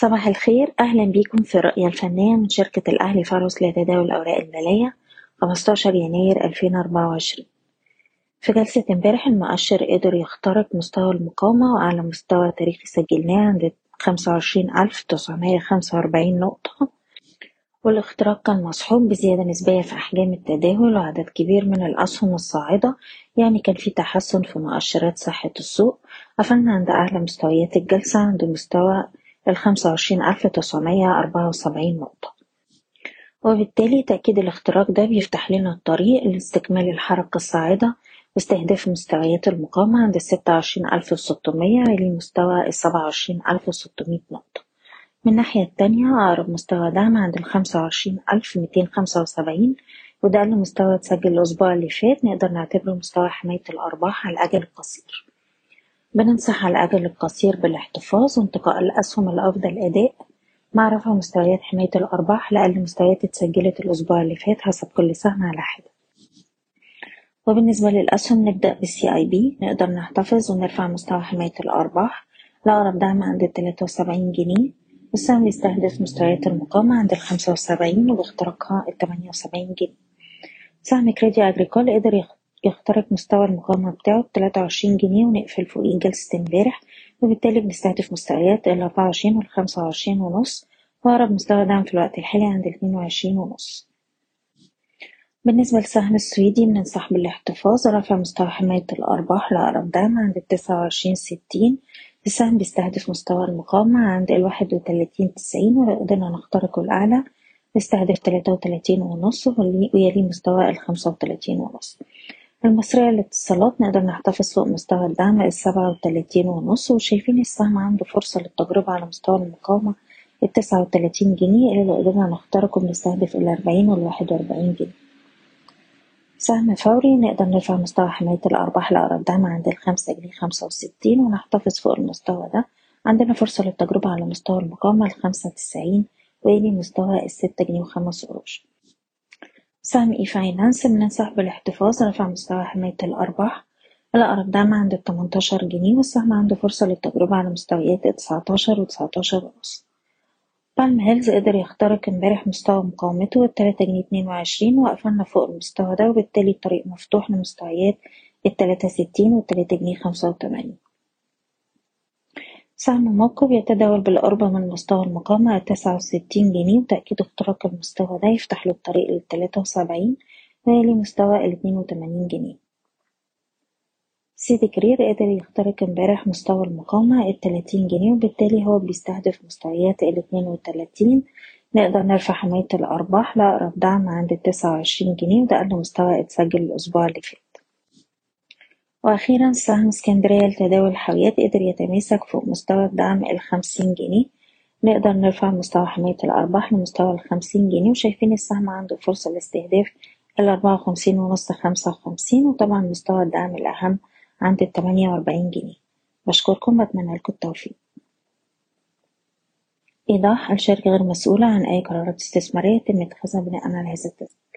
صباح الخير. أهلا بيكم في الرؤية الفنية من شركة الأهلي فارس لتداول الأوراق المالية 15 يناير 2024 في جلسة امبارح المؤشر قدر يخترق مستوى المقاومة وأعلى مستوى تاريخي سجلناه عند 25945 نقطة والاختراق كان مصحوب بزيادة نسبية في أحجام التداول وعدد كبير من الأسهم الصاعدة يعني كان في تحسن في مؤشرات صحة السوق. قفلنا عند أعلى مستويات الجلسة عند مستوى الخمسة وعشرين ألف تسعمية أربعة وسبعين نقطة. وبالتالي تأكيد الاختراق ده بيفتح لنا الطريق لاستكمال الحركة الصاعدة باستهداف مستويات المقاومة عند الستة وعشرين ألف وستمية لمستوى السبعة وعشرين ألف وستمية نقطة. من الناحية التانية أقرب مستوى دعم عند الخمسة وعشرين ألف ميتين خمسة وسبعين وده أقل مستوى اتسجل الأسبوع اللي فات نقدر نعتبره مستوى حماية الأرباح على الأجل القصير بننصح على الأجل القصير بالاحتفاظ وانتقاء الأسهم الأفضل أداء مع رفع مستويات حماية الأرباح لأقل مستويات اتسجلت الأسبوع اللي فات حسب كل سهم على حدة. وبالنسبة للأسهم نبدأ بال CIB نقدر نحتفظ ونرفع مستوى حماية الأرباح لأقرب دعم عند التلاتة وسبعين جنيه والسهم بيستهدف مستويات المقاومة عند الخمسة وسبعين وباختراقها التمانية وسبعين جنيه. سهم كريدي أجريكول قدر يخترق مستوى المقاومة بتاعه بتلاتة وعشرين جنيه ونقفل فوقيه جلسة امبارح وبالتالي بنستهدف مستويات الأربعة وعشرين والخمسة وعشرين ونص وأقرب مستوى دعم في الوقت الحالي عند الاتنين وعشرين ونص. بالنسبة للسهم السويدي بننصح بالاحتفاظ رفع مستوى حماية الأرباح لأقرب دعم عند التسعة وعشرين ستين. السهم بيستهدف مستوى المقاومة عند الواحد وتلاتين تسعين ولو قدرنا نخترقه الأعلى بيستهدف تلاتة وتلاتين ونص ويلي مستوى الخمسة وتلاتين ونص. المصرية للاتصالات نقدر نحتفظ فوق مستوى الدعم السبعة وتلاتين ونص وشايفين السهم عنده فرصة للتجربة على مستوى المقاومة التسعة وتلاتين جنيه اللي لو قدرنا نخترقه بنستهدف الأربعين والواحد وأربعين جنيه. سهم فوري نقدر نرفع مستوى حماية الأرباح لأقرب دعم عند الخمسة جنيه خمسة وستين ونحتفظ فوق المستوى ده. عندنا فرصة للتجربة على مستوى المقاومة الخمسة تسعين ويلي مستوى الستة جنيه وخمس قروش. سهم إي فاينانس بننصح بالاحتفاظ رفع مستوى حماية الأرباح. الأقرب دعم عند التمنتاشر جنيه والسهم عنده فرصة للتجربة على مستويات التسعتاشر وتسعتاشر ونص. بالم هيلز قدر يخترق امبارح مستوى مقاومته التلاتة جنيه اتنين وعشرين وقفلنا فوق المستوى ده وبالتالي الطريق مفتوح لمستويات التلاتة ستين والتلاتة جنيه خمسة وتمانين. سهم موقع بيتداول بالقرب من مستوى المقاومة التسعة وستين جنيه وتأكيد اختراق المستوى ده يفتح له الطريق للتلاتة وسبعين ويلي مستوى الاتنين وتمانين جنيه. سيدي كرير قدر يخترق امبارح مستوى المقاومة التلاتين جنيه وبالتالي هو بيستهدف مستويات الاتنين وتلاتين. نقدر نرفع حماية الأرباح لأقرب دعم عند التسعة وعشرين جنيه وده أقل مستوى اتسجل الأسبوع اللي فات. وأخيرا سهم اسكندرية لتداول الحاويات قدر يتماسك فوق مستوى الدعم الخمسين جنيه. نقدر نرفع مستوى حماية الأرباح لمستوى الخمسين جنيه وشايفين السهم عنده فرصة لاستهداف الأربعة وخمسين ونص خمسة وخمسين وطبعا مستوى الدعم الأهم عند التمانية وأربعين جنيه. بشكركم وأتمنى لكم التوفيق. إيضاح الشركة غير مسؤولة عن أي قرارات استثمارية يتم اتخاذها بناء على هذا التسجيل.